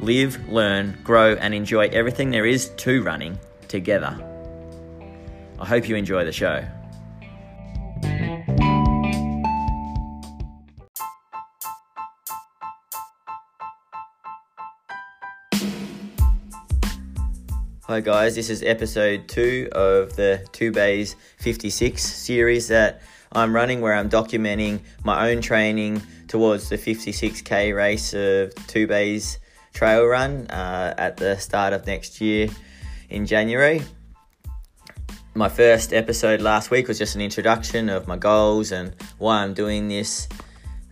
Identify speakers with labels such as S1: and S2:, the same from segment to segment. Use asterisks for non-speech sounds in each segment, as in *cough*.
S1: live, learn, grow, and enjoy everything there is to running together. I hope you enjoy the show. Hi guys, this is episode two of the Two Bays 56 series that I'm running where I'm documenting my own training towards the 56k race of Two Bays trail run uh, at the start of next year in January. My first episode last week was just an introduction of my goals and why I'm doing this.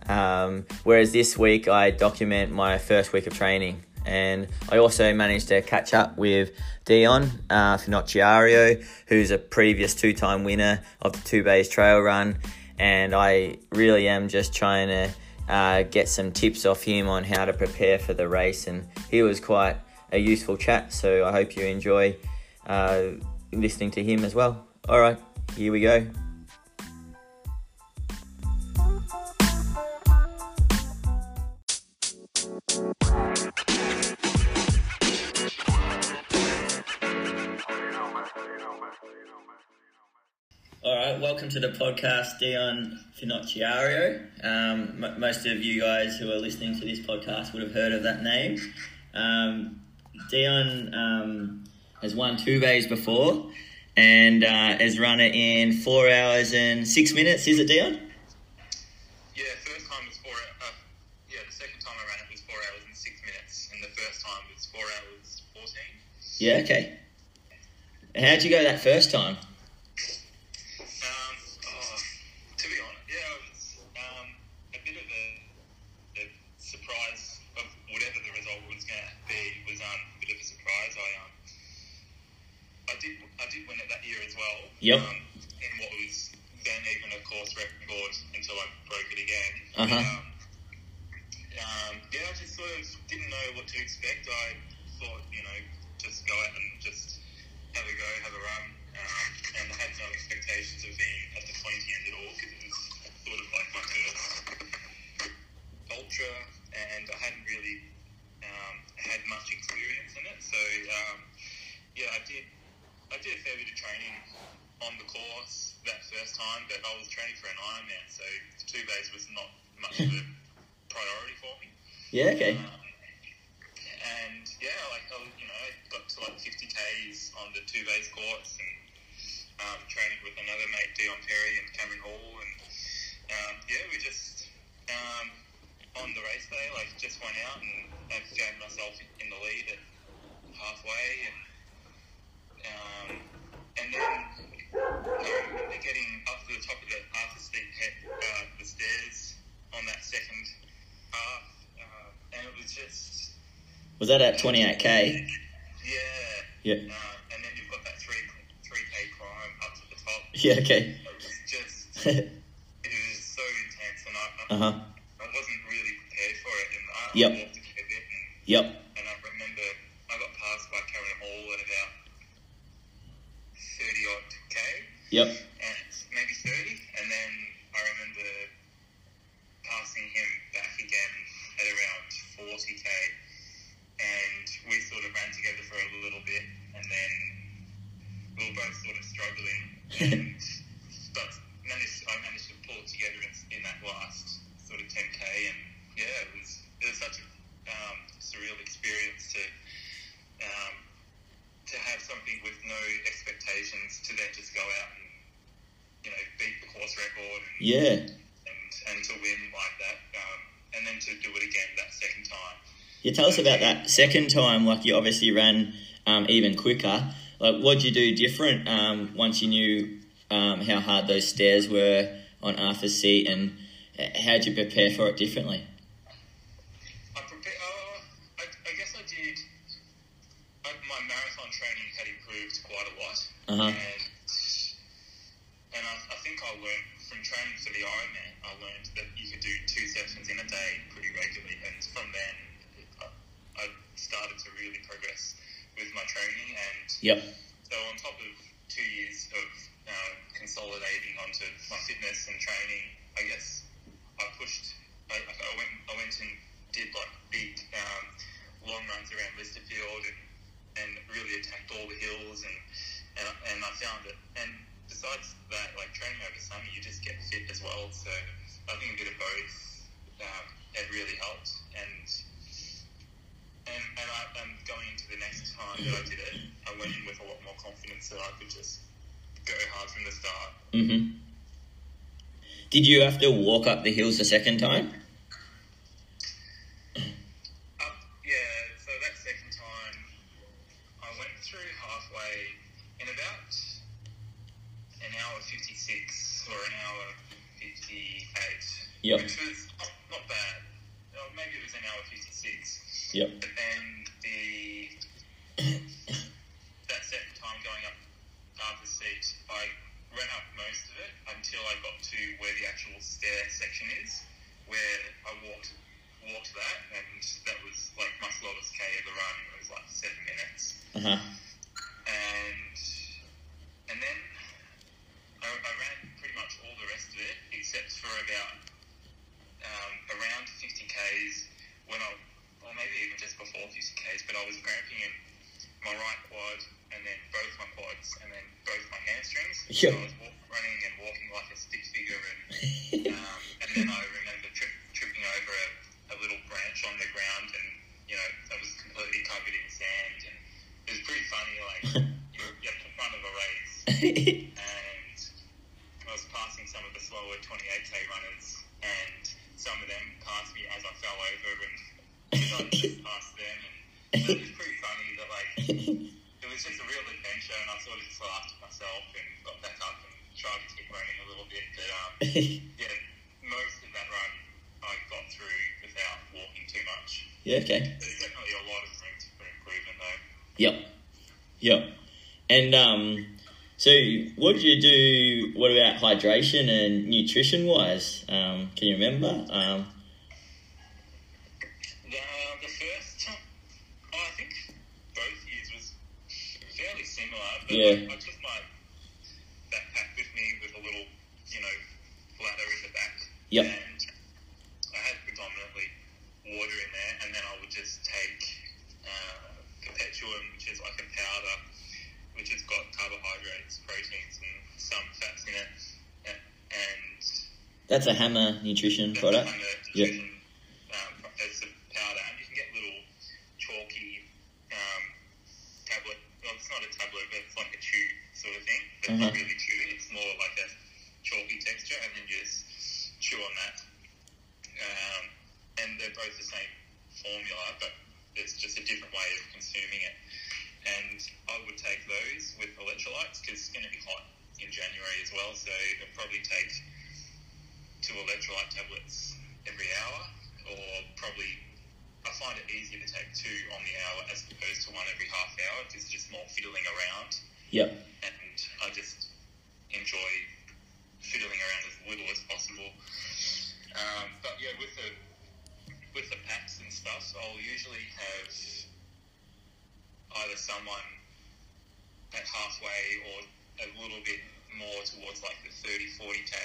S1: Um, whereas this week I document my first week of training. And I also managed to catch up with Dion uh, Finocchiaro, who's a previous two time winner of the Two Bays Trail Run. And I really am just trying to uh, get some tips off him on how to prepare for the race. And he was quite a useful chat, so I hope you enjoy uh, listening to him as well. All right, here we go. Welcome to the podcast, Dion Finocchiaro. Um, m- most of you guys who are listening to this podcast would have heard of that name. Um, Dion um, has won two bays before and uh, has run it in four hours and six minutes. Is it, Dion?
S2: Yeah, first time was four. Uh, yeah, the second time I ran it was four hours and six minutes, and the first time was four hours fourteen.
S1: Yeah, okay. How'd you go that first time?
S2: Um, oh, to be honest, yeah, it was um, a bit of a, a surprise of whatever the result was going to be. Was um, a bit of a surprise. I um, I did I did win it that year as well.
S1: Yep.
S2: Um, in what was then even a course record until I broke it again.
S1: Uh-huh.
S2: Um, um, yeah, I just sort of didn't know what to expect. I thought, you know, just go out and just have a go, have a run, um, and I had no expectations of being at the pointy end at all because it was sort of like my first ultra, and I hadn't really um, had much experience in it. So um, yeah, I did. I did a fair bit of training on the course that first time, but I was training for an Ironman, so the two bays was not much of a priority for me.
S1: Yeah, okay.
S2: Um, and yeah, like I, was- you know, I got to like 50 k's on the Two Bays course and um, training with another mate, Dion Perry and Cameron Hall, and um, yeah, we just um, on the race day, like just went out and I found myself in the lead at halfway, and um, and then I remember getting up to the top of the half the steep head, uh, the stairs on that second half, uh, and it was just
S1: Was that at 28k?
S2: yeah.
S1: Yeah.
S2: Uh, and then you've got that three three k climb up to the top.
S1: Yeah, okay.
S2: It was just it was so intense, and I, I,
S1: uh huh.
S2: I wasn't really prepared for it. And I,
S1: Yep.
S2: I walked a fair bit, and,
S1: Yep.
S2: and I remember I got passed by Karen Hall at about thirty odd k,
S1: Yep.
S2: and maybe thirty, and then I remember passing him back again at around forty k, and we sort of ran together for a little bit, and then we were both sort of struggling, and *laughs* but managed I managed to pull it together in, in that last sort of ten k, and yeah, it was it was such a um, surreal experience to um, to have something with no expectations to then just go out and you know beat the course record and
S1: Yeah.
S2: and, and to win like that, um, and then to do it again that second time.
S1: Yeah, tell us about that second time. Like you obviously ran um, even quicker. Like, what'd you do different um, once you knew um, how hard those stairs were on Arthur's seat, and how'd you prepare for it differently?
S2: I prepare. Uh, I, I guess I did. I, my my marathon training had improved quite a lot,
S1: Uh-huh.
S2: and and I, I think I learned from training for the Ironman. I learned that you could do two sessions in a day pretty regularly, and from then I, I started to really progress with my training. And
S1: Yep.
S2: so on top of two years of uh, consolidating onto my fitness and training, I guess I pushed. I, I went. I went and did like big um, long runs around Lysterfield and, and really attacked all the hills and and, and I found that. And besides that, like training over summer, you just get fit as well. So I think a bit of both um, had really helped. And and and, I, and going into the I did it, I went in with a lot more confidence that I could just go hard from the start.
S1: Mm-hmm. Did you have to walk up the hills the second time?
S2: Up, yeah, so that second time, I went through halfway in about an hour 56 or an hour 58.
S1: Yep.
S2: Which was not, not bad. Or maybe it was an hour 56.
S1: Yep.
S2: But then the that second time going up Arthur seat, I ran up most of it until I got to where the actual stair section is, where I walked walked that, and that was like my slowest k of the run. It was like seven minutes,
S1: Uh huh.
S2: and and then I, I ran pretty much all the rest of it except for about um, around 50 k's when I, or maybe even just before 50 k's, but I was cramping in my right quad and then both my quads and then both my hamstrings.
S1: Yeah.
S2: So I was walk, running and walking like a stick figure, and um, and then I remember tri- tripping over a, a little branch on the ground, and you know I was completely covered in sand, and it was pretty funny. Like you're, you're at the front of a race, and I was passing some of the slower 28k runners, and some of them passed me as I fell over, and *laughs* I just passed them, and so it was pretty funny that like it was just a real adventure, and I sort of just laughed at myself and got back up and tried to keep running a little bit, but um, *laughs* yeah, most of that run I got through without walking too much.
S1: yeah. Okay.
S2: There's definitely a lot of room for improvement though.
S1: Yep. Yep. And um, so what did you do? What about hydration and nutrition wise? Um, can you remember? Um,
S2: The, the first, time, oh, I think both years was fairly similar, but
S1: Yeah.
S2: I, I took my backpack with me with a little, you know, bladder in the back.
S1: Yep.
S2: And I had predominantly water in there, and then I would just take uh, Perpetuum, which is like a powder, which has got carbohydrates, proteins, and some fats in it. And, and
S1: that's a Hammer nutrition
S2: that's
S1: product. Yep.
S2: nutrition um, it's a powder, and you can get little chalky um, tablet. Well, it's not a tablet, but it's like a chew sort of thing. But it's not
S1: Uh-huh.
S2: really chewy. It's more like a chalky texture, and then you just chew on that. Um, and they're both the same formula, but it's just a different way of consuming it. And I would take those with electrolytes because it's going to be hot in January as well, so it'll probably take two electrolyte tablets every hour, or probably I find it easier to take two on the hour as opposed to one every half hour because it's just more fiddling around,
S1: Yep.
S2: and I just enjoy fiddling around as little as possible. Um, but yeah, with the with the packs and stuff, I'll usually have either someone at halfway or a little bit more towards like the 30, 40k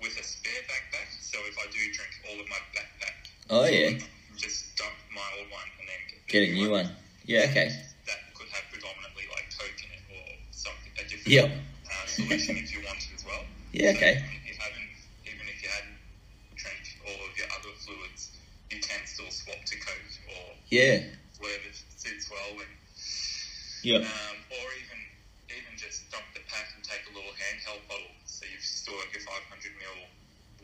S2: with a spare backpack. So if I do drink all of my backpack,
S1: Oh yeah.
S2: just dump my old one and then get,
S1: Get a new one. Yeah. Okay.
S2: That could have predominantly like Coke in it or something, a different
S1: Yep.
S2: uh, solution if you wanted as well. *laughs*
S1: Yeah.
S2: So
S1: Okay.
S2: if you haven't, even if you hadn't drank all of your other fluids, you can still swap to Coke or
S1: Yeah.
S2: whatever suits well. And,
S1: Yep.
S2: um, or even even just dump the pack and take a little handheld bottle, so you've still got your 500 ml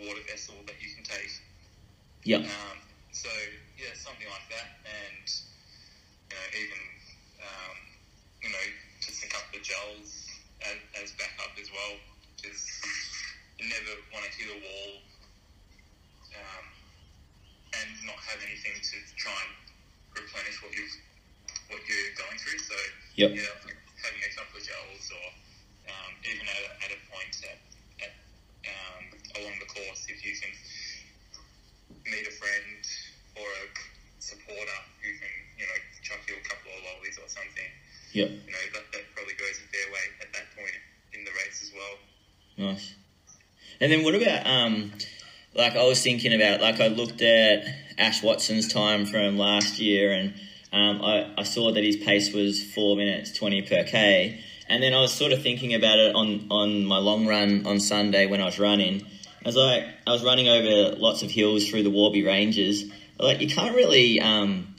S2: water vessel that you can take.
S1: Yep.
S2: Um, so yeah, something like that, and you know even um, you know to sync up the gels as, as backup as well, because you never want to hit a wall um, and not have anything to try and replenish what you've what you're going through. So
S1: Yep.
S2: yeah, having a couple of gels or um, even at, a- at a point at, at um, along the course, if you can meet a friend or a supporter who can, you know, chuck you a couple of lollies or
S1: Yep.
S2: you know, that, that probably goes a fair way at that point in the race as well.
S1: Nice. And then what about um, like I was thinking about like I looked at Ash Watson's time from last year and um, I, I saw that his pace was four minutes twenty per k. And then I was sort of thinking about it on, on my long run on Sunday when I was running. I was like, I was running over lots of hills through the Warby Ranges. Like, you can't really, um,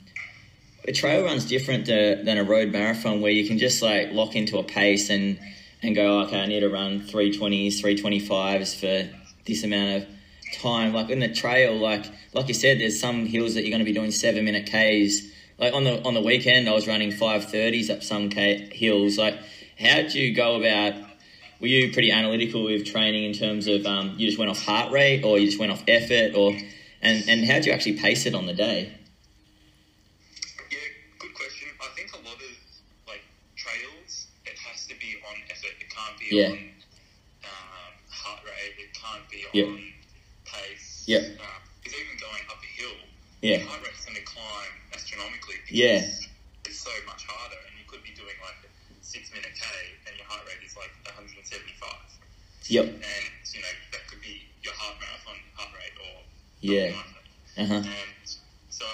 S1: a trail run's different to, than a road marathon where you can just like lock into a pace and and go, okay, I need to run 320s, 325s for this amount of time. Like in the trail, like like you said, there's some hills that you're going to be doing seven minute Ks. Like on the on the weekend, I was running 530s up some K, hills. Like, how did you go about? Were you pretty analytical with training in terms of um, you just went off heart rate or you just went off effort or and and how did you actually pace it on the day?
S2: Yeah, good question. I think a lot of like trails, it has to be on effort. It can't be
S1: Yeah.
S2: on um, heart rate. It can't be
S1: Yeah.
S2: on pace.
S1: Yeah.
S2: Because even going up a hill,
S1: Yeah.
S2: your heart rate's going to climb astronomically. Because
S1: Yeah.
S2: It's so much harder, and you could be doing like a six minute K, and your heart rate is like 175.
S1: Yep.
S2: And you know that could be your heart marathon heart rate or
S1: Yeah.
S2: something like that.
S1: Uh huh.
S2: And so,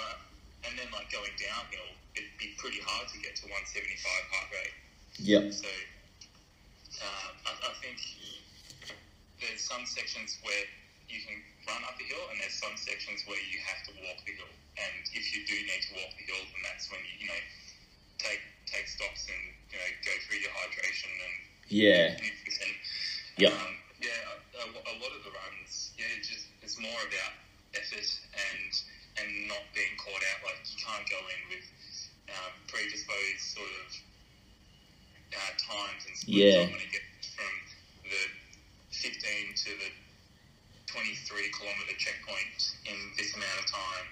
S2: and then like going downhill, it'd be pretty hard to get to 175 heart rate.
S1: Yep.
S2: So, uh, I, I think there's some sections where you can run up the hill, and there's some sections where you have to walk the hill. And if you do need to walk the hill, then that's when you, you know, take take stops and you know go through your hydration and
S1: Yeah.
S2: nutrition.
S1: Yep.
S2: Um, yeah, a, a lot of the runs, yeah, just it's more about effort and and not being caught out. Like you can't go in with um, predisposed sort of uh, times and splits.
S1: Yeah.
S2: I'm going to get from the 15 to the 23 kilometre checkpoint in this amount of time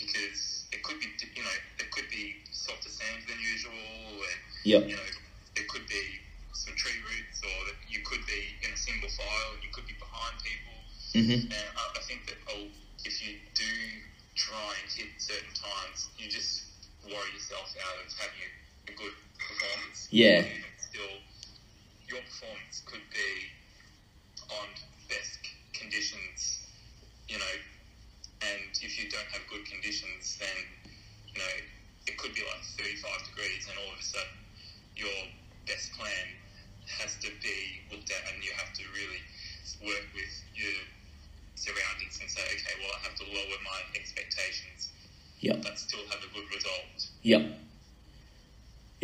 S2: because it could be, you know, it could be softer sand than usual. And,
S1: Yep.
S2: you know, there could be some tree roots, or that you could be in a single file, and you could be behind people.
S1: Mhm.
S2: And I, I think that oh, if you do try and hit certain times, you just worry yourself out of having a, a good performance.
S1: Yeah.
S2: Still, your performance could be on best conditions, you know, and if you don't have good conditions, then you know it could be like 35 degrees, and all of a sudden your best plan has to be looked at, and you have to really work with your surroundings and say, okay, well, I have to lower my expectations,
S1: Yep.
S2: but still have a good result.
S1: Yep.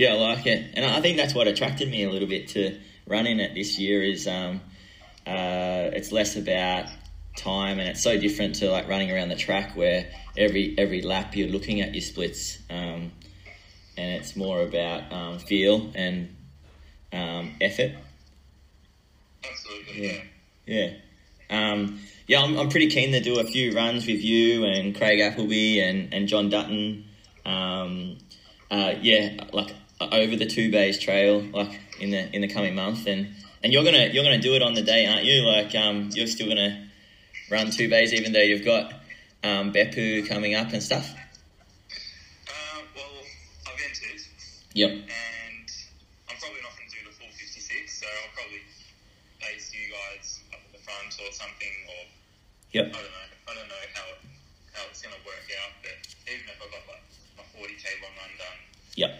S1: Yeah, I like it, and I think that's what attracted me a little bit to running it this year. Is um, uh, it's less about time, and it's so different to like running around the track where every every lap you're looking at your splits, um, and it's more about um, feel and um, effort.
S2: Absolutely,
S1: Yeah.
S2: yeah.
S1: Yeah. Um, yeah, I'm, I'm pretty keen to do a few runs with you and Craig Appleby and, and John Dutton. Um, uh, yeah, like over the Two Bays Trail, like in the in the coming month, and, and you're gonna you're gonna do it on the day, aren't you? Like, um, you're still gonna run Two Bays, even though you've got um, Beppu coming up and stuff.
S2: Uh, well, I've entered,
S1: Yep.
S2: and I'm probably not going to do the full 56, so I'll probably base you guys up at the front or something, or
S1: Yep.
S2: I don't know. I don't know how it, how it's going to work out, but even if I got like my 40k long run done,
S1: Yep.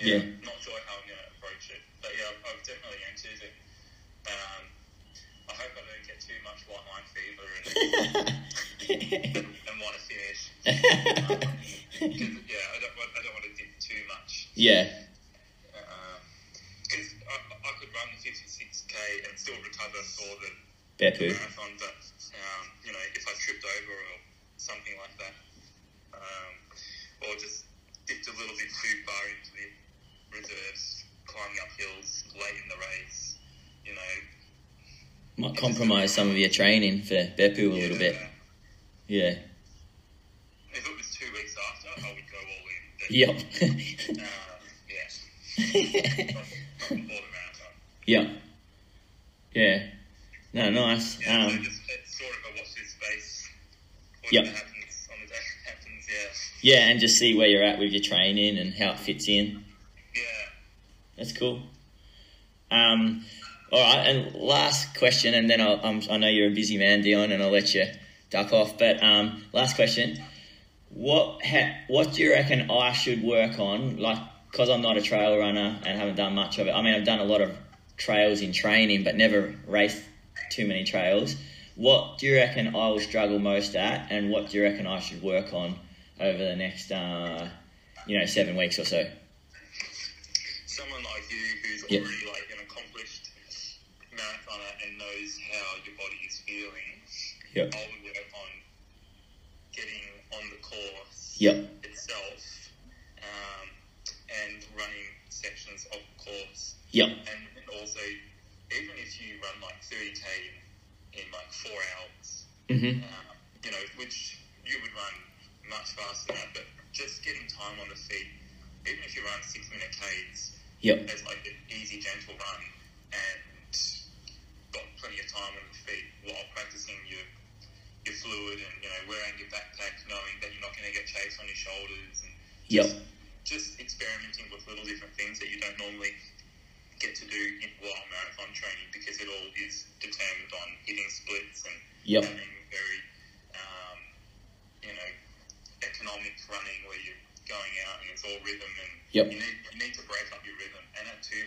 S2: Um,
S1: Yeah.
S2: not sure how I'm going to approach it, but yeah, I've, I've definitely entered it. Um, I hope I don't get too much white line fever and, *laughs* and, and want to finish. Because yeah, I don't, want- I don't want to dip too much.
S1: yeah.
S2: Because I, I could run the 56k and still recover for the
S1: Beppu.
S2: marathon, but um, you know, if I tripped over or something like that, um, or just dipped a little bit too far into the reserves, climbing up hills late in the race, you know,
S1: Might compromise some of your training for Beppu a little bit.
S2: yeah,
S1: Yeah.
S2: If it was two weeks after, I would go all But,
S1: Yep.
S2: uh, yeah. not, not before the marathon.
S1: yep. Yeah. No, nice.
S2: Yeah, so
S1: Um,
S2: just sort of a watch this space.
S1: Yep.
S2: Happens on the day happens, yeah.
S1: yeah, and just see where you're at with your training and how it fits in. That's cool. Um, all right, and last question, and then I'll, I know you're a busy man, Dion, and I'll let you duck off. But um, last question: what ha- what do you reckon I should work on? Like, because I'm not a trail runner and haven't done much of it. I mean, I've done a lot of trails in training, but never raced too many trails. What do you reckon I will struggle most at, and what do you reckon I should work on over the next, uh, you know, seven weeks or so?
S2: Someone like you who's
S1: Yeah.
S2: already like an accomplished marathoner and knows how your body is feeling,
S1: Yep.
S2: I would work on getting on the course
S1: Yep.
S2: itself um, and running sections of the course.
S1: Yep.
S2: And, and also, even if you run like 30k in, in like four hours,
S1: Mhm.
S2: uh, you know, which you would run much faster than that, but just getting time on the feet, even if you run six minute Ks,
S1: Yep.
S2: as like an easy, gentle run and got plenty of time on the feet while practicing your your fluid and you know wearing your backpack, knowing that you're not going to get chased on your shoulders and
S1: Yep.
S2: just, just experimenting with little different things that you don't normally get to do in, while marathon training because it all is determined on hitting splits and
S1: Yep.
S2: having very um, you know economic running where you're going out and it's all rhythm and
S1: Yep.
S2: you need you need to break up your rhythm. And at two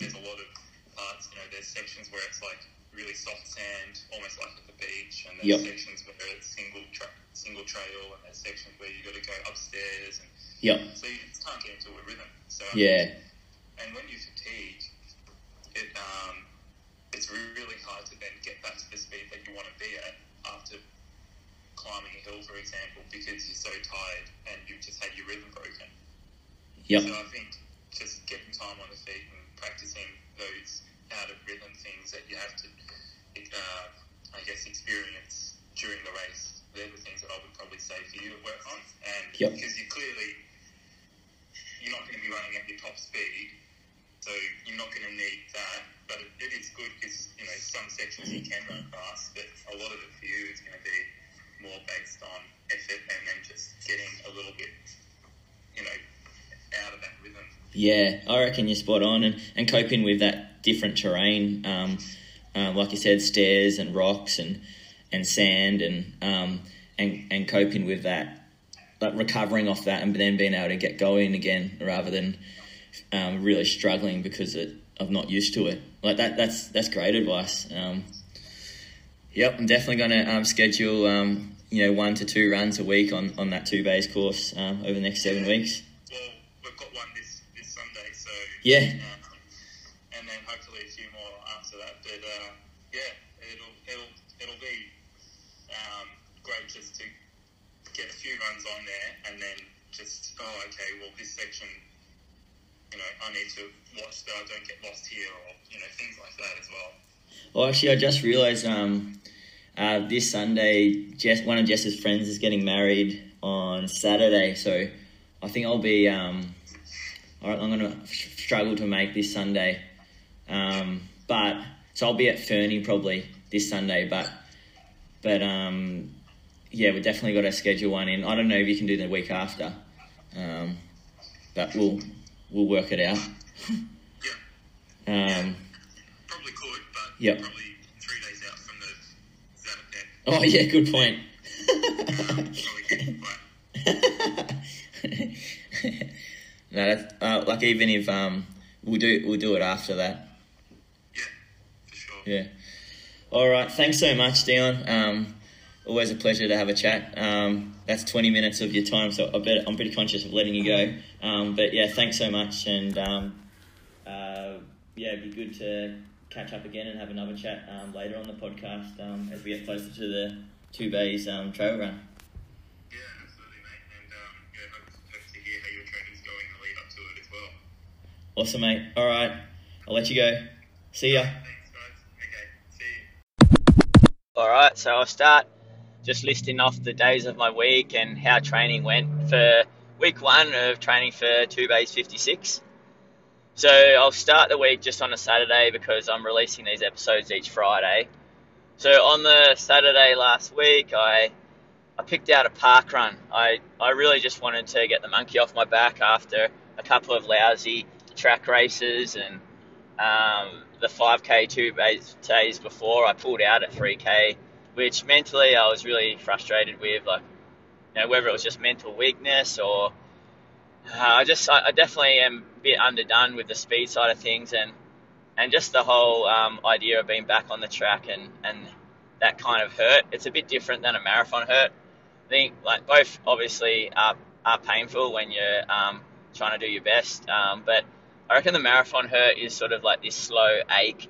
S2: there's a lot of parts. You know, there's sections where it's like really soft sand, almost like at the beach, and there's
S1: Yep.
S2: sections where it's single tra- single trail, and there's sections where you've got to go upstairs, and
S1: Yep.
S2: so you just can't get into a rhythm. So
S1: Yeah.
S2: and when you fatigue, it um, it's really hard to then get back to the speed that you want to be at after hill, for example, because you're so tired and you've just had your rhythm broken.
S1: Yep.
S2: So I think just getting time on the feet and practicing those out of rhythm things that you have to, uh, I guess, experience during the race. They're the things that I would probably say for you to work on, and
S1: Yep.
S2: because you clearly you're not going to be running at your top speed, so you're not going to need that. But it, it is good because you know some sections you can run fast, but a lot of it for you is going to be more based on effort and then just getting a little bit, you know, out of that rhythm.
S1: Yeah, I reckon you're spot on, and, and coping with that different terrain, um, um, like you said, stairs and rocks and and sand, and um, and and coping with that, like recovering off that, and then being able to get going again, rather than um, really struggling because it, I'm not used to it. Like that, that's that's great advice. Um, yep, I'm definitely going to um, schedule um, you know one to two runs a week on, on that Two Bays course um, over the next seven weeks.
S2: Well, we've got one this, this Sunday, so
S1: Yeah.
S2: um, and then hopefully a few more after that. But uh, yeah, it'll it'll it'll be um, great just to get a few runs on there, and then just oh okay, well this section, you know, I need to watch that I don't get lost here, or you know things like that as well.
S1: Well, actually, I just realised um, uh, this Sunday, Jess, one of Jess's friends is getting married on Saturday, so I think I'll be. Um, I'm going to struggle to make this Sunday, um, but so I'll be at Fernie probably this Sunday, but but um, yeah, we definitely got to schedule one in. I don't know if you can do the week after, um, but we'll we'll work it out. *laughs*
S2: Yeah,
S1: Um,
S2: probably could, but
S1: Yep.
S2: probably three days out from the Saturday. *laughs*
S1: oh yeah, good point.
S2: Probably could, but
S1: no, that's, uh, like even if um, we'll do we'll do it after that.
S2: yeah, for sure.
S1: Yeah. All right. Thanks so much, Dion. Um, always a pleasure to have a chat. Um, that's twenty minutes of your time, so I bet I'm pretty conscious of letting you go. Um, but yeah, thanks so much, and um, uh, yeah, it'd be good to catch up again and have another chat um, later on the podcast um, as we get closer to the two bays um, trail run.
S2: Yeah, absolutely, mate. And um, yeah, hope, hope to hear how your training's going in the lead up to it as well.
S1: Awesome, mate. All right, I'll let you go. See ya.
S2: Thanks, guys. Okay, see you.
S1: All right, so I'll start just listing off the days of my week and how training went for week one of training for two bays 56. So I'll start the week just on a Saturday because I'm releasing these episodes each Friday. So on the Saturday last week, I I picked out a park run. I, I really just wanted to get the monkey off my back after a couple of lousy track races and um, the 5k two days before I pulled out at 3k, which mentally I was really frustrated with. Like, you know, whether it was just mental weakness or uh, I just I, I, definitely am a bit underdone with the speed side of things and and just the whole um, idea of being back on the track and and that kind of hurt. It's a bit different than a marathon hurt. I think like both obviously are are painful when you're um, trying to do your best, um, but I reckon the marathon hurt is sort of like this slow ache,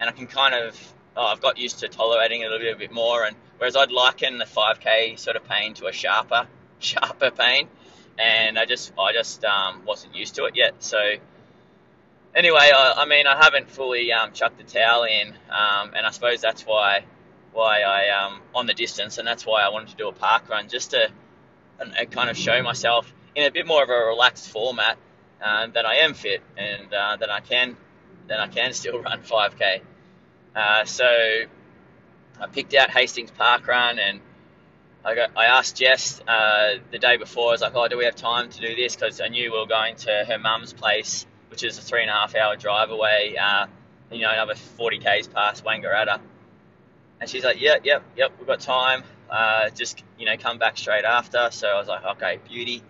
S1: and I can kind of oh, I've got used to tolerating it a little bit more. And whereas I'd liken the 5k sort of pain to a sharper, *laughs* sharper pain, and I just I just um, wasn't used to it yet. So anyway, I, I mean I haven't fully um, chucked the towel in, um, and I suppose that's why why I um on the distance, and that's why I wanted to do a park run just to and, and kind of show myself in a bit more of a relaxed format uh, that I am fit and uh, that I can that I can still *laughs* run 5k. Uh, so I picked out Hastings Park Run and I, got, I asked Jess uh, the day before. I was like, "Oh, do we have time to do this?" Because I knew we were going to her mum's place, which is a three and a half hour drive away. Uh, you know, another 40 k's past Wangaratta. And she's like, "Yep, yep, yep, we've got time. Uh, just you know, come back straight after." So I was like, "Okay, beauty."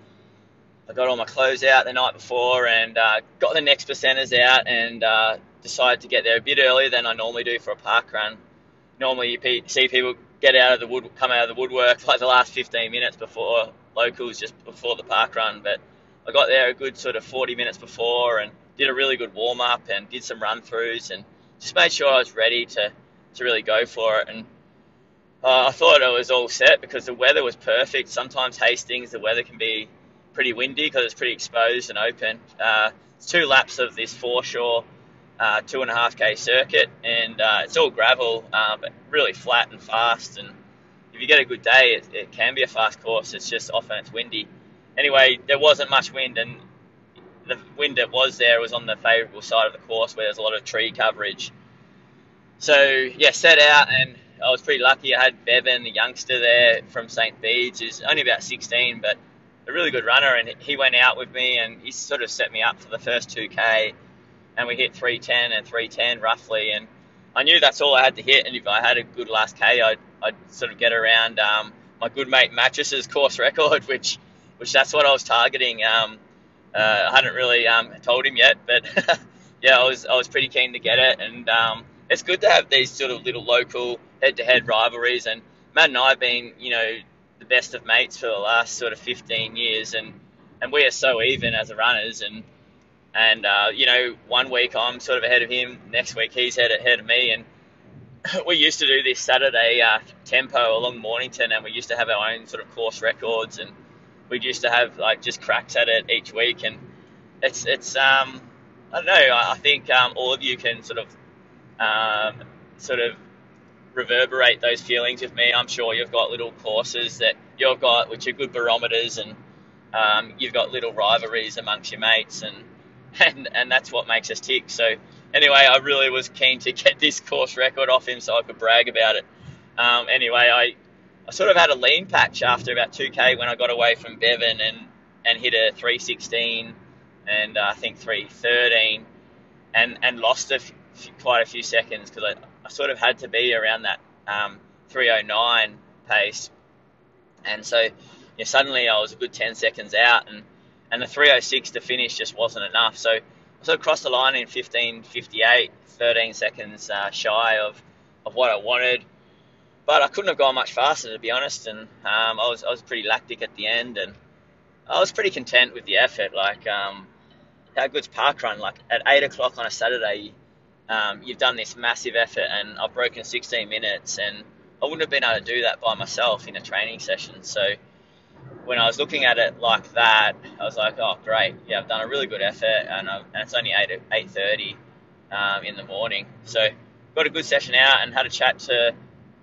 S1: I got all my clothes out the night before and uh, got the next percenters out and uh, decided to get there a bit earlier than I normally do for a park run. Normally, you see people get out of the wood, come out of the woodwork like the last 15 minutes before locals, just before the park run. But I got there a good sort of 40 minutes before and did a really good warm up and did some run throughs and just made sure I was ready to to really go for it. And uh, I thought it was all set because the weather was perfect. Sometimes Hastings, the weather can be pretty windy because it's pretty exposed and open. Uh, two laps of this foreshore uh, two and a half k circuit, and uh, it's all gravel, uh, but really flat and fast. And if you get a good day, it, it, can be a fast course. It's just often it's windy. Anyway, there wasn't much wind, and the wind that was there was on the favourable side of the course where there's a lot of tree coverage. So yeah, set out and I was pretty lucky. I had Bevan, the youngster there from St. Bede's, who's only about 16, but a really good runner, and he went out with me and he sort of set me up for the first 2k, and we hit 310 and 310 roughly, and I knew that's all I had to hit, and if I had a good last k, I'd, I'd sort of get around um, my good mate Mattress's course record, *laughs* which which that's what I was targeting. Um, uh, I hadn't really um, told him yet, but *laughs* yeah, I was I was pretty keen to get it, and um, it's good to have these sort of little local head-to-head rivalries. And Matt and I have been, you know, the best of mates for the last sort of 15 years, and and we are so even as runners. And and uh, you know, one week I'm sort of ahead of him, next week he's ahead ahead of me, and *laughs* we used to do this Saturday uh, tempo along Mornington, and we used to have our own sort of course records, and we used to have like just cracks at it each week, and it's it's um I don't know, I, think um, all of you can sort of um, sort of reverberate those feelings with me. I'm sure you've got little courses that you've got which are good barometers, and um, you've got little rivalries amongst your mates, and, and and that's what makes us tick. So anyway, I really was keen to *laughs* get this course record off him so I could brag about it. Um, anyway, I I sort of had a lean patch after about 2k when I got away from Bevan and and hit a 316 and uh, I think 313 and and lost a f- quite a few seconds because I I sort of had to be around that um, 309 pace, and so suddenly I was a good 10 seconds out, and and the 306 to finish just wasn't enough. So I sort of crossed the line in 15:58, 13 seconds uh, shy of of what I wanted. But I couldn't have gone much faster, to be honest, and um, I was I was pretty lactic at the end, and I was pretty content with the effort. Like, um, how good's park run? Like at eight o'clock on a Saturday, um, you've done this massive effort and I've broken 16 minutes and I wouldn't have been able to do that by myself in a training session. So when I was looking at it like that, I was like, oh great, yeah, I've done a really good effort and, and it's only 8 8:30 um, in the morning. So got a good session out and had a chat to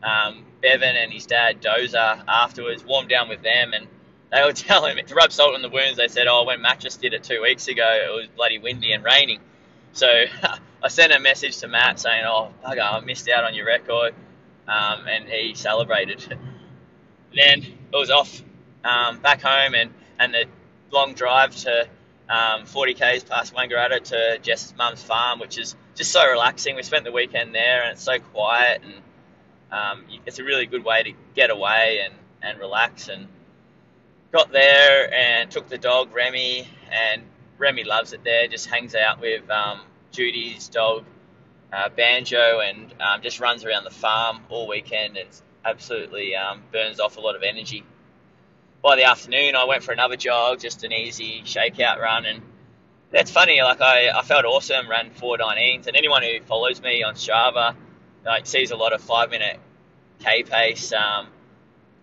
S1: um, Bevan and his dad Dozer afterwards, warmed down with them and they were *laughs* telling me to rub salt in the wounds. They said, "Oh, when Mattress did it two weeks ago, it was bloody windy and raining." So *laughs* I sent a message to Matt saying, "Oh, bugger, I missed out on your record," um, and he celebrated. *laughs* then it was off um, back home, and and the long drive to um, 40 k's past Wangaratta to Jess's mum's farm, which is just so relaxing. We spent the weekend there, and it's so quiet, and um, it's a really good way to get away and, and relax. And got there and took the dog Remy, and Remy loves it there. Just hangs out with um, Judy's dog uh, Banjo, and um, just runs around the farm all weekend. And absolutely um, burns off a lot of energy. By the afternoon, I went for another jog, just an easy shakeout run, and that's funny. Like I, I felt awesome, ran 419s, and anyone who follows me on Strava like sees a lot of five minute k pace, um,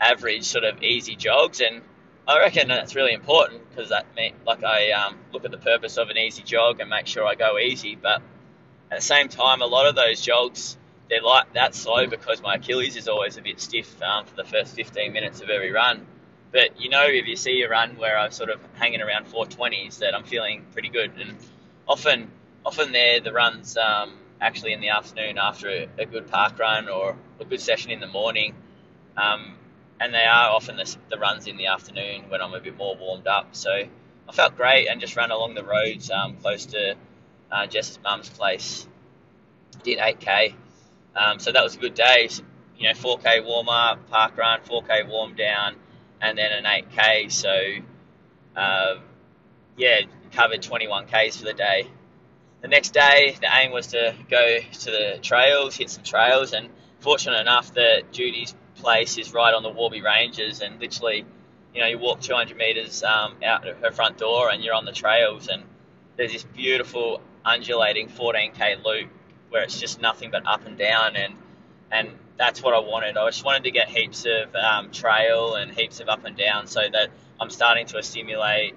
S1: average sort of easy jogs, and I reckon that's really important because that mean, like I um, look at the purpose of an easy jog and make sure I go easy, but at the same time, a lot of those jogs they're like that slow because my Achilles is always a bit stiff um, for the first 15 minutes of every run. But you know, if you see a run where I'm sort of hanging around 420s, that I'm feeling pretty good. And often, often they're the runs um, actually in the afternoon after a, a, good park run or a good session in the morning. Um, and they are often the, the, runs in the afternoon when I'm a bit more warmed up. So I felt great and just ran along the roads um, close to uh, Jess's mum's place. Did 8k. Um, so that was a good day. So, you know, 4k warm up, park run, 4k warm down and then an 8k. So, uh, yeah, covered 21k's for the day. The next day, the aim was to go to the trails, hit some trails, and fortunate enough that Judy's place is right on the Warby Ranges, and literally, you know, you walk 200 meters um, out of her front door, and you're on the trails, and there's this beautiful undulating 14k loop where it's just nothing but up and down, and and that's what I wanted. I just wanted to get heaps of um, trail and heaps of up and down so that I'm starting to stimulate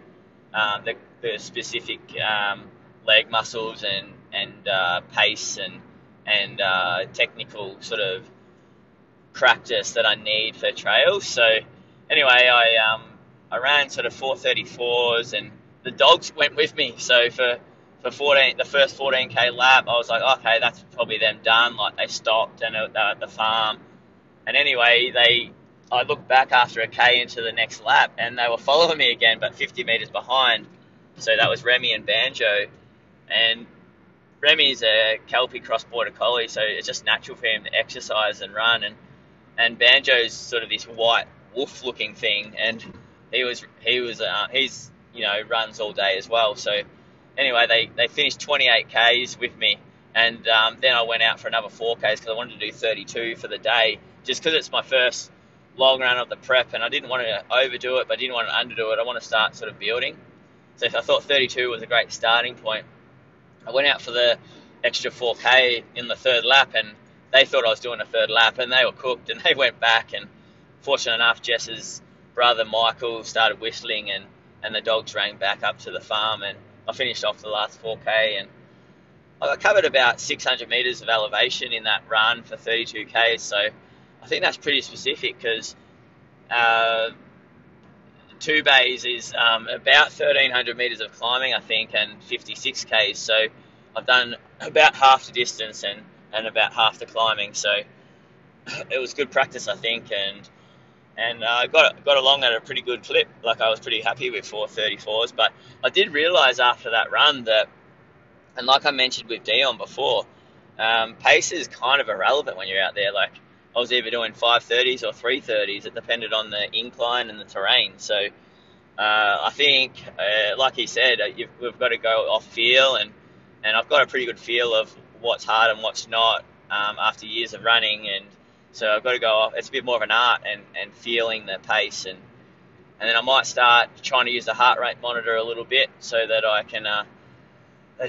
S1: um, the, the, specific um, leg muscles and, and uh, pace and, and uh, technical sort of practice that I need for trails. So anyway, I, um, I ran sort of 434s and the dogs went with me. So for for 14, the first 14k lap, I was like, okay, that's probably them done. Like they stopped and they were at the farm. And anyway, they, I looked back after a k into the next lap, and they were following me again, but 50 meters behind. So that was Remy and Banjo, and Remy's a Kelpie cross border collie, so it's just natural for him to exercise and run. And and Banjo's sort of this white wolf looking thing, and he was he was uh, he's you know runs all day as well, so anyway, they, they finished 28 Ks with me. And um, then I went out for another 4 Ks because I wanted to do 32 for the day, just because it's my first long run of the prep. And I didn't want to overdo it, but I didn't want to underdo it. I want to start sort of building. So I thought 32 was a great starting point. I went out for the extra 4K in the third lap, and they thought I was doing a third lap, and they were cooked, and *laughs* they went back. And fortunate enough, Jess's brother Michael started whistling, and, and the dogs rang back up to the farm, and I finished off the last 4K and I covered about 600 meters of elevation in that run for 32K. So I think that's pretty specific because uh, two bays is um, about 1300 meters of climbing, I think, and 56K. So I've done about half the distance and, and about half the climbing. So it was good practice, I think, and and I uh, got got along at a pretty good clip. Like I was pretty happy with 434s, but I did realise after that run that, and like I mentioned with Dion before, um, pace is kind of irrelevant when you're out there. Like I was either doing 530s or 330s. It depended on the incline and the terrain. So uh, I think, uh, like he said, uh, we've got to go off feel, and and I've got a pretty good feel of what's hard and what's not um, after years of running and so I've got to go off. It's a bit more of an art and, and feeling the pace and and then I might start trying to use the heart rate monitor a little bit so that I can uh,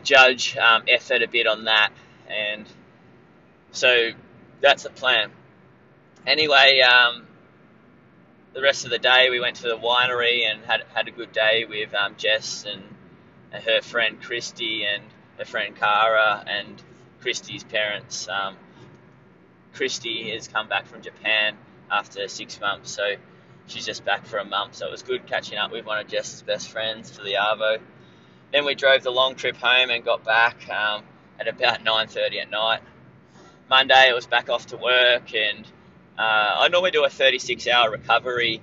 S1: judge um, effort a bit on that. And so that's the plan. Anyway, um, the rest of the day we went to the winery and had had a good day with um, Jess and, and, her friend Christy and her friend Cara and Christy's parents. Um, Christy has come back from Japan after six months, so she's just back for a month, so it was good catching up with one of Jess's best friends for the Arvo. Then we drove the long trip home and got back um, at about 9:30 at night. Monday, it was back off to work, and uh, I normally do a 36-hour recovery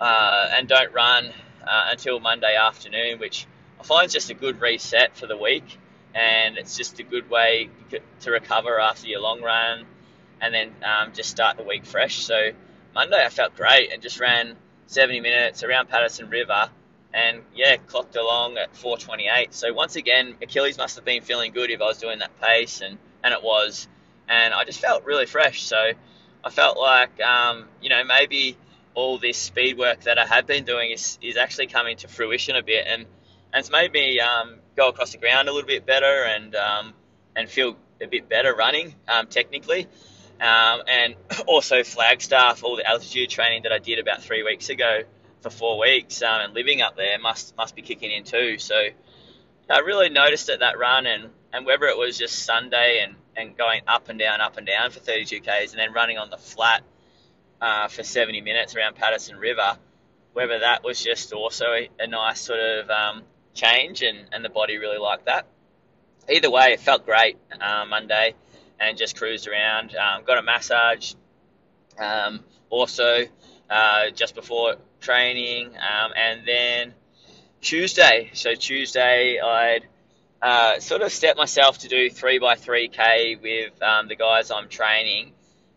S1: uh, and don't run uh, until Monday afternoon, which I find is just a good reset for the week, and it's just a good way to recover after your long run, and then um, just start the week fresh. So Monday, I felt great and just ran 70 minutes around Patterson River and yeah, clocked along at 4:28. So once again, Achilles must have been feeling good if I was doing that pace, and and it was, and I just felt really fresh. So I felt like um, you know maybe all this speed work that I had been doing is is actually coming to fruition a bit, and and it's made me um, go across the ground a little bit better and um, and feel a bit better running um, technically. Um, and *clears throat* also Flagstaff, all the altitude training that I did about three weeks ago for four weeks um, and living up there must must be kicking in too. So I really noticed it that run and, and whether it was just Sunday and, and going up and down, up and down for 32 k's and then running on the flat uh, for 70 minutes around Patterson River, whether that was just also a, a nice sort of um, change and, and the body really liked that. Either way, it felt great uh, Monday and just cruised around. Um, got a massage. Um, also, uh, just before training, um, and then Tuesday. So Tuesday, I'd uh, sort of set myself to do three by three k with um, the guys I'm training,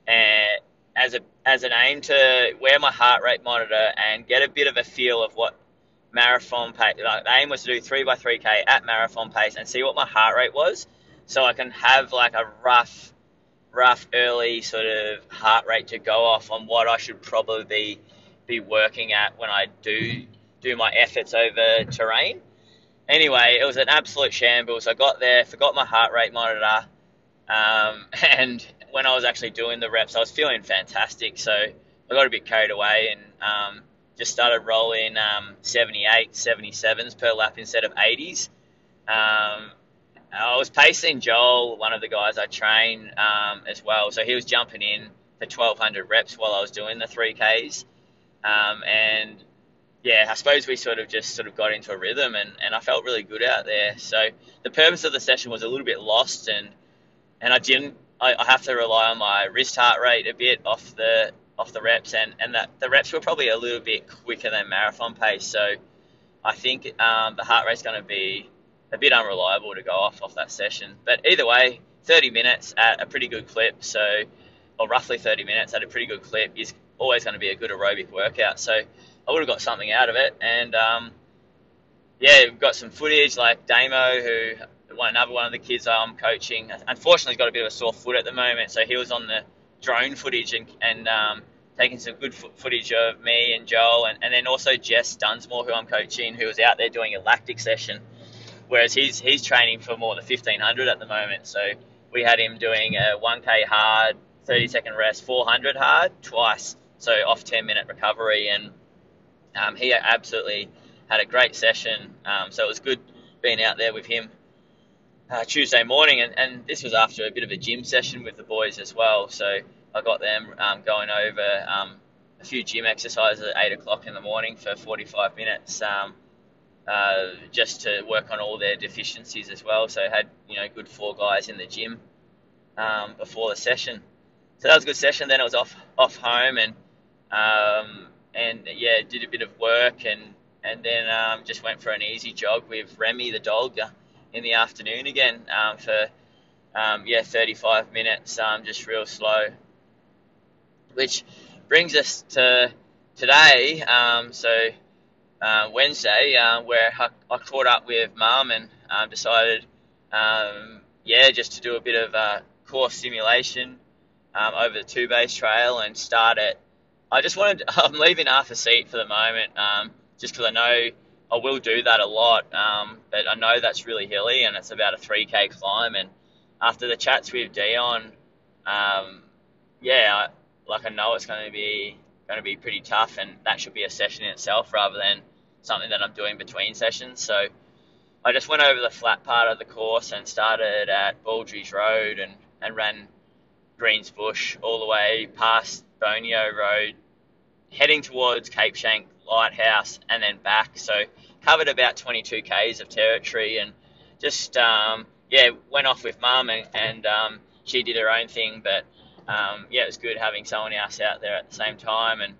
S1: and as a as an aim to wear my heart rate monitor and get a bit of a feel of what marathon pace. Like, the aim was to do three by three k at marathon pace and see what my heart rate was, so I can have like a rough rough early sort of heart rate to go off on what I should probably be be working at when I do do my efforts over terrain. Anyway, it was an absolute shambles. I got there, forgot my heart rate monitor, um, *laughs* and when I was actually doing the reps, I was feeling fantastic. So I got a bit carried away and um, just started rolling um, 78, 77s per lap instead of 80s. Um, I was pacing Joel, one of the guys I train um, as well. So he was jumping in for 1200 reps while I was doing the 3Ks. Um, and yeah, I suppose we sort of just sort of got into a rhythm and, and I felt really good out there. So the purpose of the session was a little bit lost and and I didn't I, I have to rely on my wrist heart rate a bit off the off the reps and, and that the reps were probably a little bit quicker than marathon pace. So I think um, the heart rate's going to be a bit unreliable to go off off that session. But either way, 30 minutes at a pretty good clip, so or roughly 30 minutes at a pretty good clip is always going to be a good aerobic workout. So I would have got something out of it, and um, yeah, we've got some footage like Damo, who one another one of the kids I'm coaching. Unfortunately, he's got a bit of a sore foot at the moment, so he was on the drone footage and, and um, taking some good footage of me and Joel, and, and then also Jess Dunsmore, who I'm coaching, who was out there doing a lactic session whereas he's he's training for more than 1500 at the moment. So we had him doing a 1k hard, 30 second rest, 400 hard twice. So off 10 minute recovery, and um, he absolutely had a great session. Um, so it was good being out there with him uh, Tuesday morning, and, and this was after a bit of a gym session with the boys as well. So I got them um, going over um, a few gym exercises at eight o'clock in the morning for 45 minutes. Um, uh, just to work on all their deficiencies as well. So had you know good four guys in the gym um, before the session. So that was a good session. Then it was off off home and um, and yeah, did a bit of work and and then um, just went for an easy jog with Remy the dog uh, in the afternoon again um, for um, yeah 35 minutes, um, just real slow. Which brings us to today. so uh, Wednesday, uh, where I, I, caught up with mum and um, decided, um, yeah, just to do a bit of uh, course simulation um, over the Two Bays trail and start it. I just wanted, *laughs* I'm leaving half a seat for the moment, um, just because I know I will do that a lot, um, but I know that's really hilly and it's about a 3k climb. And after the chats with Dion, um, yeah, I, like I know it's going to be going to be pretty tough, and that should be a session in itself rather than something that I'm doing between sessions. So I just went over the flat part of the course and started at Baldry's Road and, and ran Greens Bush all the way past Boneo Road heading towards Cape Schanck Lighthouse and then back. So covered about 22 k's of territory and just um, yeah went off with mum and, and um, she did her own thing. But um, yeah, it was good having someone else out there at the same time and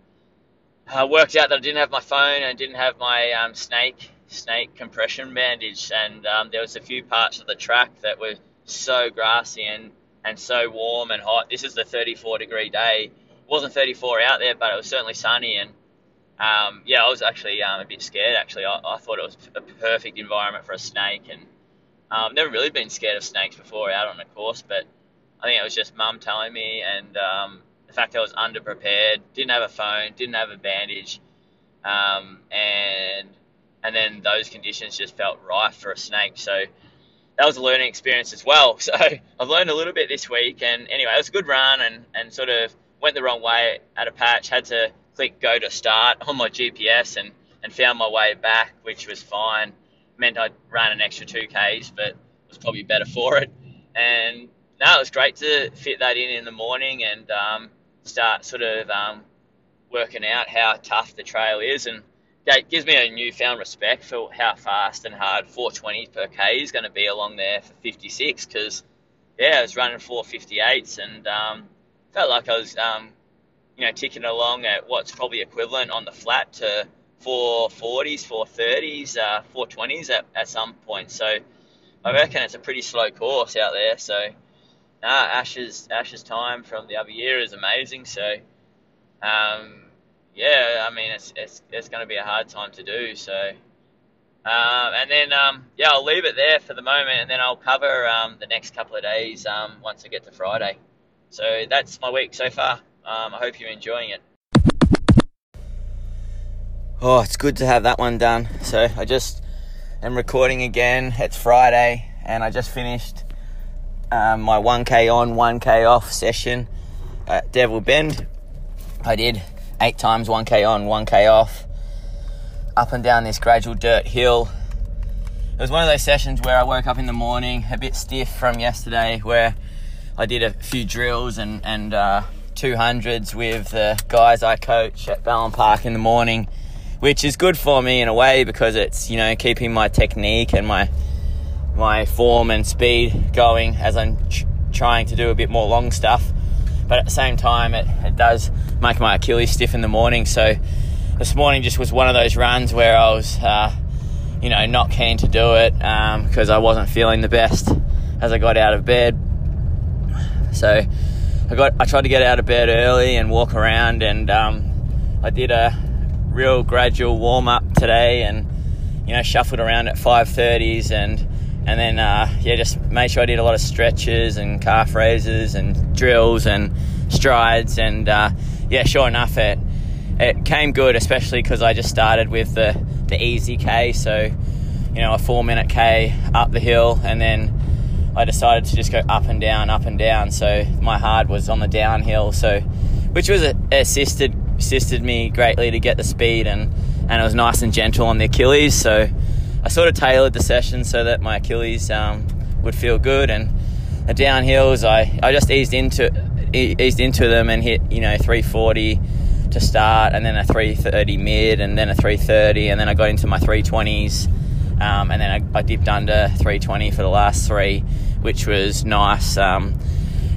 S1: uh, worked out that I didn't have my phone and didn't have my um, snake snake compression bandage and um, there was a few parts of the track that were so grassy and and so warm and hot. This is the 34 degree day. It wasn't 34 out there, but it was certainly sunny and um, yeah, I was actually um, a bit scared. Actually, I, I, thought it was a perfect environment for a snake, and um, never really been scared of snakes before out on a course. But I think it was just mum telling me, and um, the fact I was underprepared, didn't have a phone, didn't have a bandage, um, and and then those conditions just felt rife for a snake. So that was a learning experience as well. *laughs* So I've learned a little bit this week, and anyway, it was a good run, and and sort of went the wrong way at a patch, had to click go to start on my GPS and, and found my way back, which was fine. Meant I ran an extra 2Ks, but was probably better for it. And no, it was great to fit that in in the morning and um, start sort of um, working out how tough the trail is. And it gives me a newfound respect for how fast and hard 420 per K is going to be along there for 56 because, yeah, I was running 458s and um, felt like I was um, you know, ticking along at what's probably equivalent on the flat to 440s, 430s, uh, 420s at, at some point. So I reckon it's a pretty slow course out there. So nah, Ash's Ash's time from the other year is amazing. So um, yeah, I mean it's it's it's going to be a hard time to do. So um, and then um, yeah, I'll leave it there for the moment, and then I'll cover um, the next couple of days um, once I get to Friday. So that's my week so far. Um, I hope you're enjoying it. Oh, it's good to have that one done. So I just am recording again. It's Friday, and I just finished um, my 1k on, 1k off session at Devil Bend. I did eight times 1k on, 1k off, up and down this gradual dirt hill. It was one of those sessions where I woke up in the morning a bit stiff from yesterday, where I did a few drills and and uh, 200s with the guys I coach at Ballam Park in the morning, which is good for me in a way because it's, you know, keeping my technique and my my form and speed going as I'm ch- trying to do a bit more long stuff. But at the same time, it, it does make my Achilles stiff in the morning. So this morning just was one of those runs where I was, uh, you know, not keen to do it because um, I wasn't feeling the best as I got out of bed. So I got I tried to get out of bed early and walk around, and um, I did a real gradual warm up today, and you know shuffled around at 5:30s, and and then uh, yeah, just made sure I did a lot of stretches and calf raises and drills and strides, and uh, yeah, sure enough, it it came good, especially because I just started with the the easy K, so you know a four minute K up the hill, and then I decided to just go up and down, up and down. So my hard was on the downhill, so which was assisted assisted me greatly to get the speed and and it was nice and gentle on the Achilles. So I sort of tailored the session so that my Achilles um, would feel good and the downhills I, I just eased into eased into them and hit you know 340 to start and then a 330 mid and then a 330 and then I got into my 320s um, and then I, I, dipped under 320 for the last three, which was nice. Um,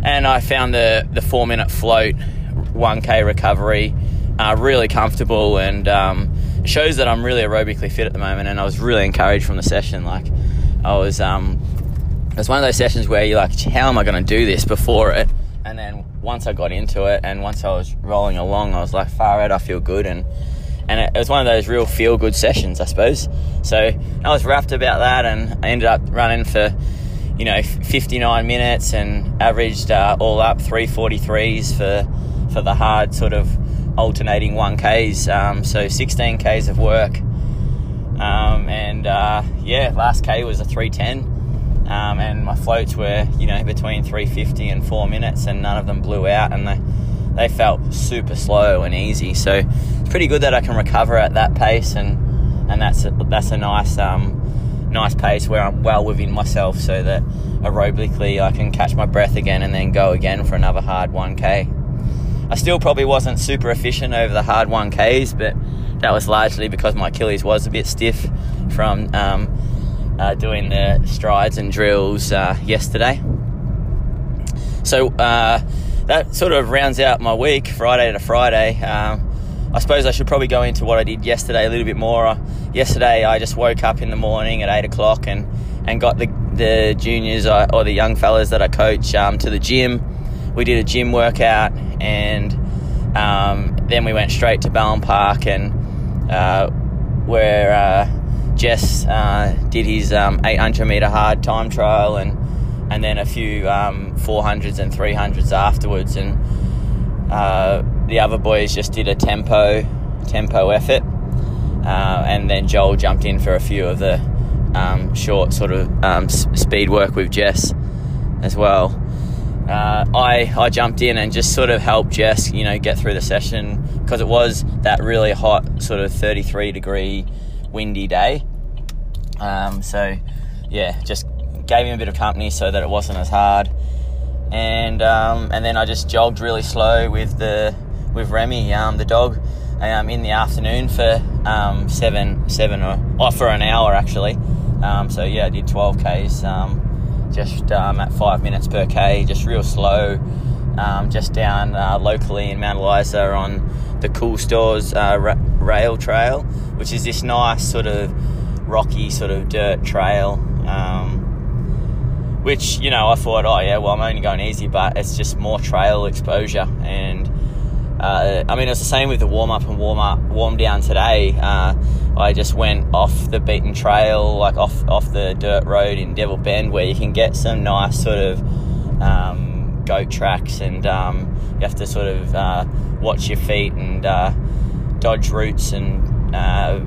S1: and I found the, the four minute float 1K recovery uh, really comfortable and um, shows that I'm really aerobically fit at the moment. And I was really encouraged from the session. Like, I was, um, it was one of those sessions where you're like, how am I going to do this before it? And then once I got into it and once I was rolling along, I was like, far out, I feel good. And and it, was one of those real feel good sessions, I suppose. So I was wrapped about that, and I ended up running for you know 59 minutes and averaged uh, all up 343s for for the hard sort of alternating 1Ks. Um, so 16 Ks of work, um, and uh, yeah, last K was a 310. Um, and my floats were, you know, between 350 and four minutes, and none of them blew out, and they they felt super slow and easy. So it's pretty good that I can recover at that pace, and and that's a, that's a nice um, nice pace where I'm well within myself, so that aerobically I can catch my breath again and then go again for another hard 1k. I still probably wasn't super efficient over the hard 1Ks, but that was largely because my Achilles was a bit stiff from um, uh, doing the strides and drills uh, yesterday. So uh, that sort of rounds out my week, Friday to Friday. Um, I suppose I should probably go into what I did yesterday a little bit more. yesterday, I just woke up in the morning at eight o'clock and, and got the, the juniors uh, or the young fellas that I coach um, to the gym. We did a gym workout and um, then we went straight to Ballam Park and uh, where uh, Jess uh, did his um, 800 meter hard time trial and and then a few um, 400s and 300s afterwards. And uh, the other boys just did a tempo tempo effort, uh, and then Joel jumped in for a few of the um, short sort of um, speed work with Jess as well. Uh, I I jumped in and just sort of helped Jess, you know, get through the session because it was that really hot, sort of 33 degree, windy day. Um, so yeah, just gave him a bit of company so that it wasn't as hard. And um, and then I just jogged really slow with the with Remy, um, the dog, um, in the afternoon for um, seven seven or oh, for an hour actually. Um, so yeah, I did 12 k's, um, just at five minutes per k, just real slow, just down uh, locally in Mount Eliza on the Cool Stores uh, ra- Rail Trail, which is this nice sort of rocky sort of dirt trail. Um, which you know I thought, oh yeah, well I'm only going easy, but it's just more trail exposure. And uh, I mean, it's the same with the warm up and warm up, warm down today. I just went off the beaten trail, like off off the dirt road in Devil Bend, where you can get some nice sort of um, goat tracks, and um, you have to sort of uh, watch your feet and uh, dodge roots and uh,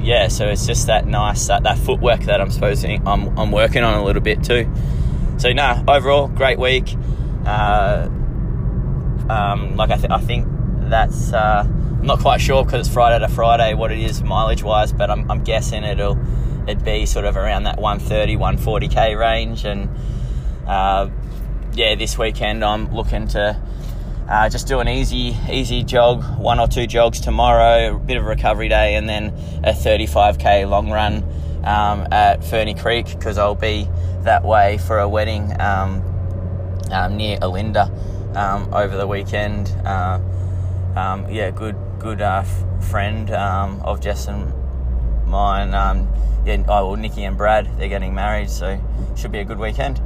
S1: yeah, so it's just that nice that, that footwork that I'm supposed to, I'm, I'm working on a little bit too. So nah, overall great week. Uh, um, like I, th- I think that's uh, I'm not quite sure because it's Friday to Friday what it is mileage wise, but I'm, I'm guessing it'll it'd be sort of around that 130 140k range and uh, yeah this weekend I'm looking to uh, just do an easy, easy jog, one or two jogs tomorrow, a bit of a recovery day, and then a 35k long run um, at Ferny Creek because I'll be that way for a wedding um, um, near Olinda um, over the weekend. Uh, um, yeah, good, good uh, f- friend um, of Jess and mine. yeah, oh, well, Nikki and Brad, they're getting married, so should be a good weekend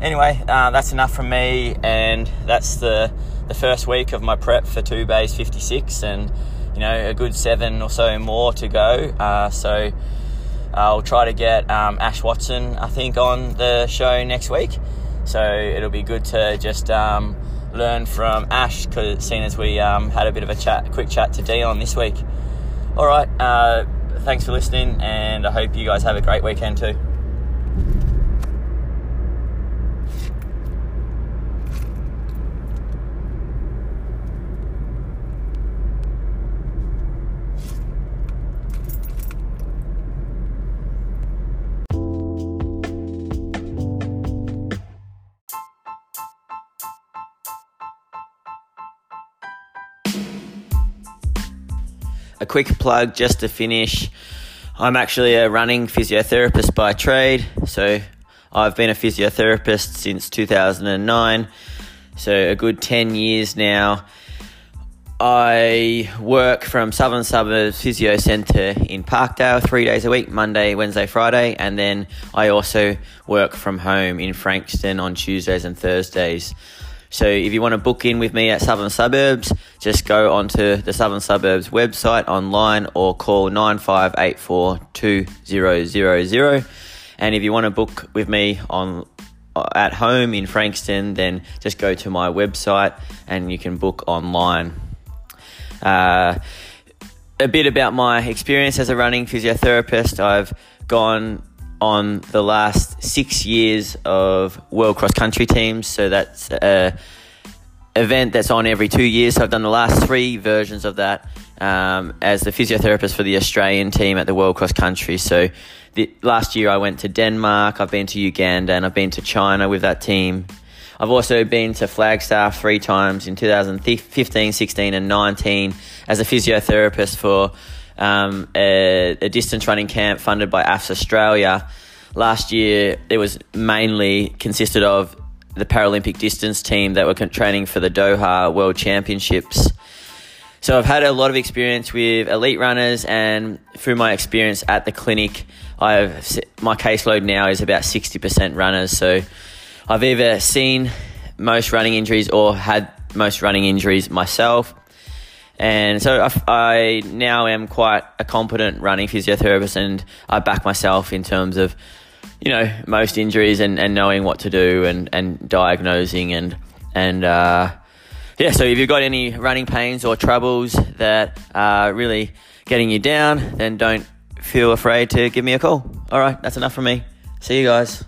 S1: anyway, uh, that's enough from me, and that's the the first week of my prep for Two Bays 56, and you know a good seven or so more to go. Uh, so I'll try to get um, Ash Watson, I think, on the show next week. So it'll be good to just um, learn from Ash, because seeing as we um, had a bit of a chat, quick chat to Dion this week. All right, uh, thanks for listening, and I hope you guys have a great weekend too. Quick plug just to finish. I'm actually a running physiotherapist by trade, so I've been a physiotherapist since 2009, so a good 10 years now. I work from Southern Suburbs Physio Centre in Parkdale three days a week Monday, Wednesday, Friday, and then I also work from home in Frankston on Tuesdays and Thursdays. So if you want to book in with me at Southern Suburbs, just go onto the Southern Suburbs website online or call 95842000. And if you want to book with me on uh, at home in Frankston, then just go to my website and you can book online. Uh, a bit about my experience as a running physiotherapist. I've gone on the last six years of world cross country teams. So that's a event that's on every two years. So I've done the last three versions of that um, as the physiotherapist for the Australian team at the world cross country. So the, last year I went to Denmark, I've been to Uganda, and I've been to China with that team. I've also been to Flagstaff three times in 2015, 16, and 19 as a physiotherapist for um, a, a, distance running camp funded by AFS Australia. Last year, it was mainly consisted of the Paralympic distance team that were training for the Doha World Championships. So I've had a lot of experience with elite runners, and through my experience at the clinic, I've my caseload now is about sixty percent runners. So I've either seen most running injuries or had most running injuries myself. And so I, I now am quite a competent running physiotherapist, and I back myself in terms of, you know, most injuries and, and knowing what to do and, and diagnosing and and uh, yeah, so if you've got any running pains or troubles that are really getting you down, then don't feel afraid to give me a call. All right, that's enough from me. See you guys.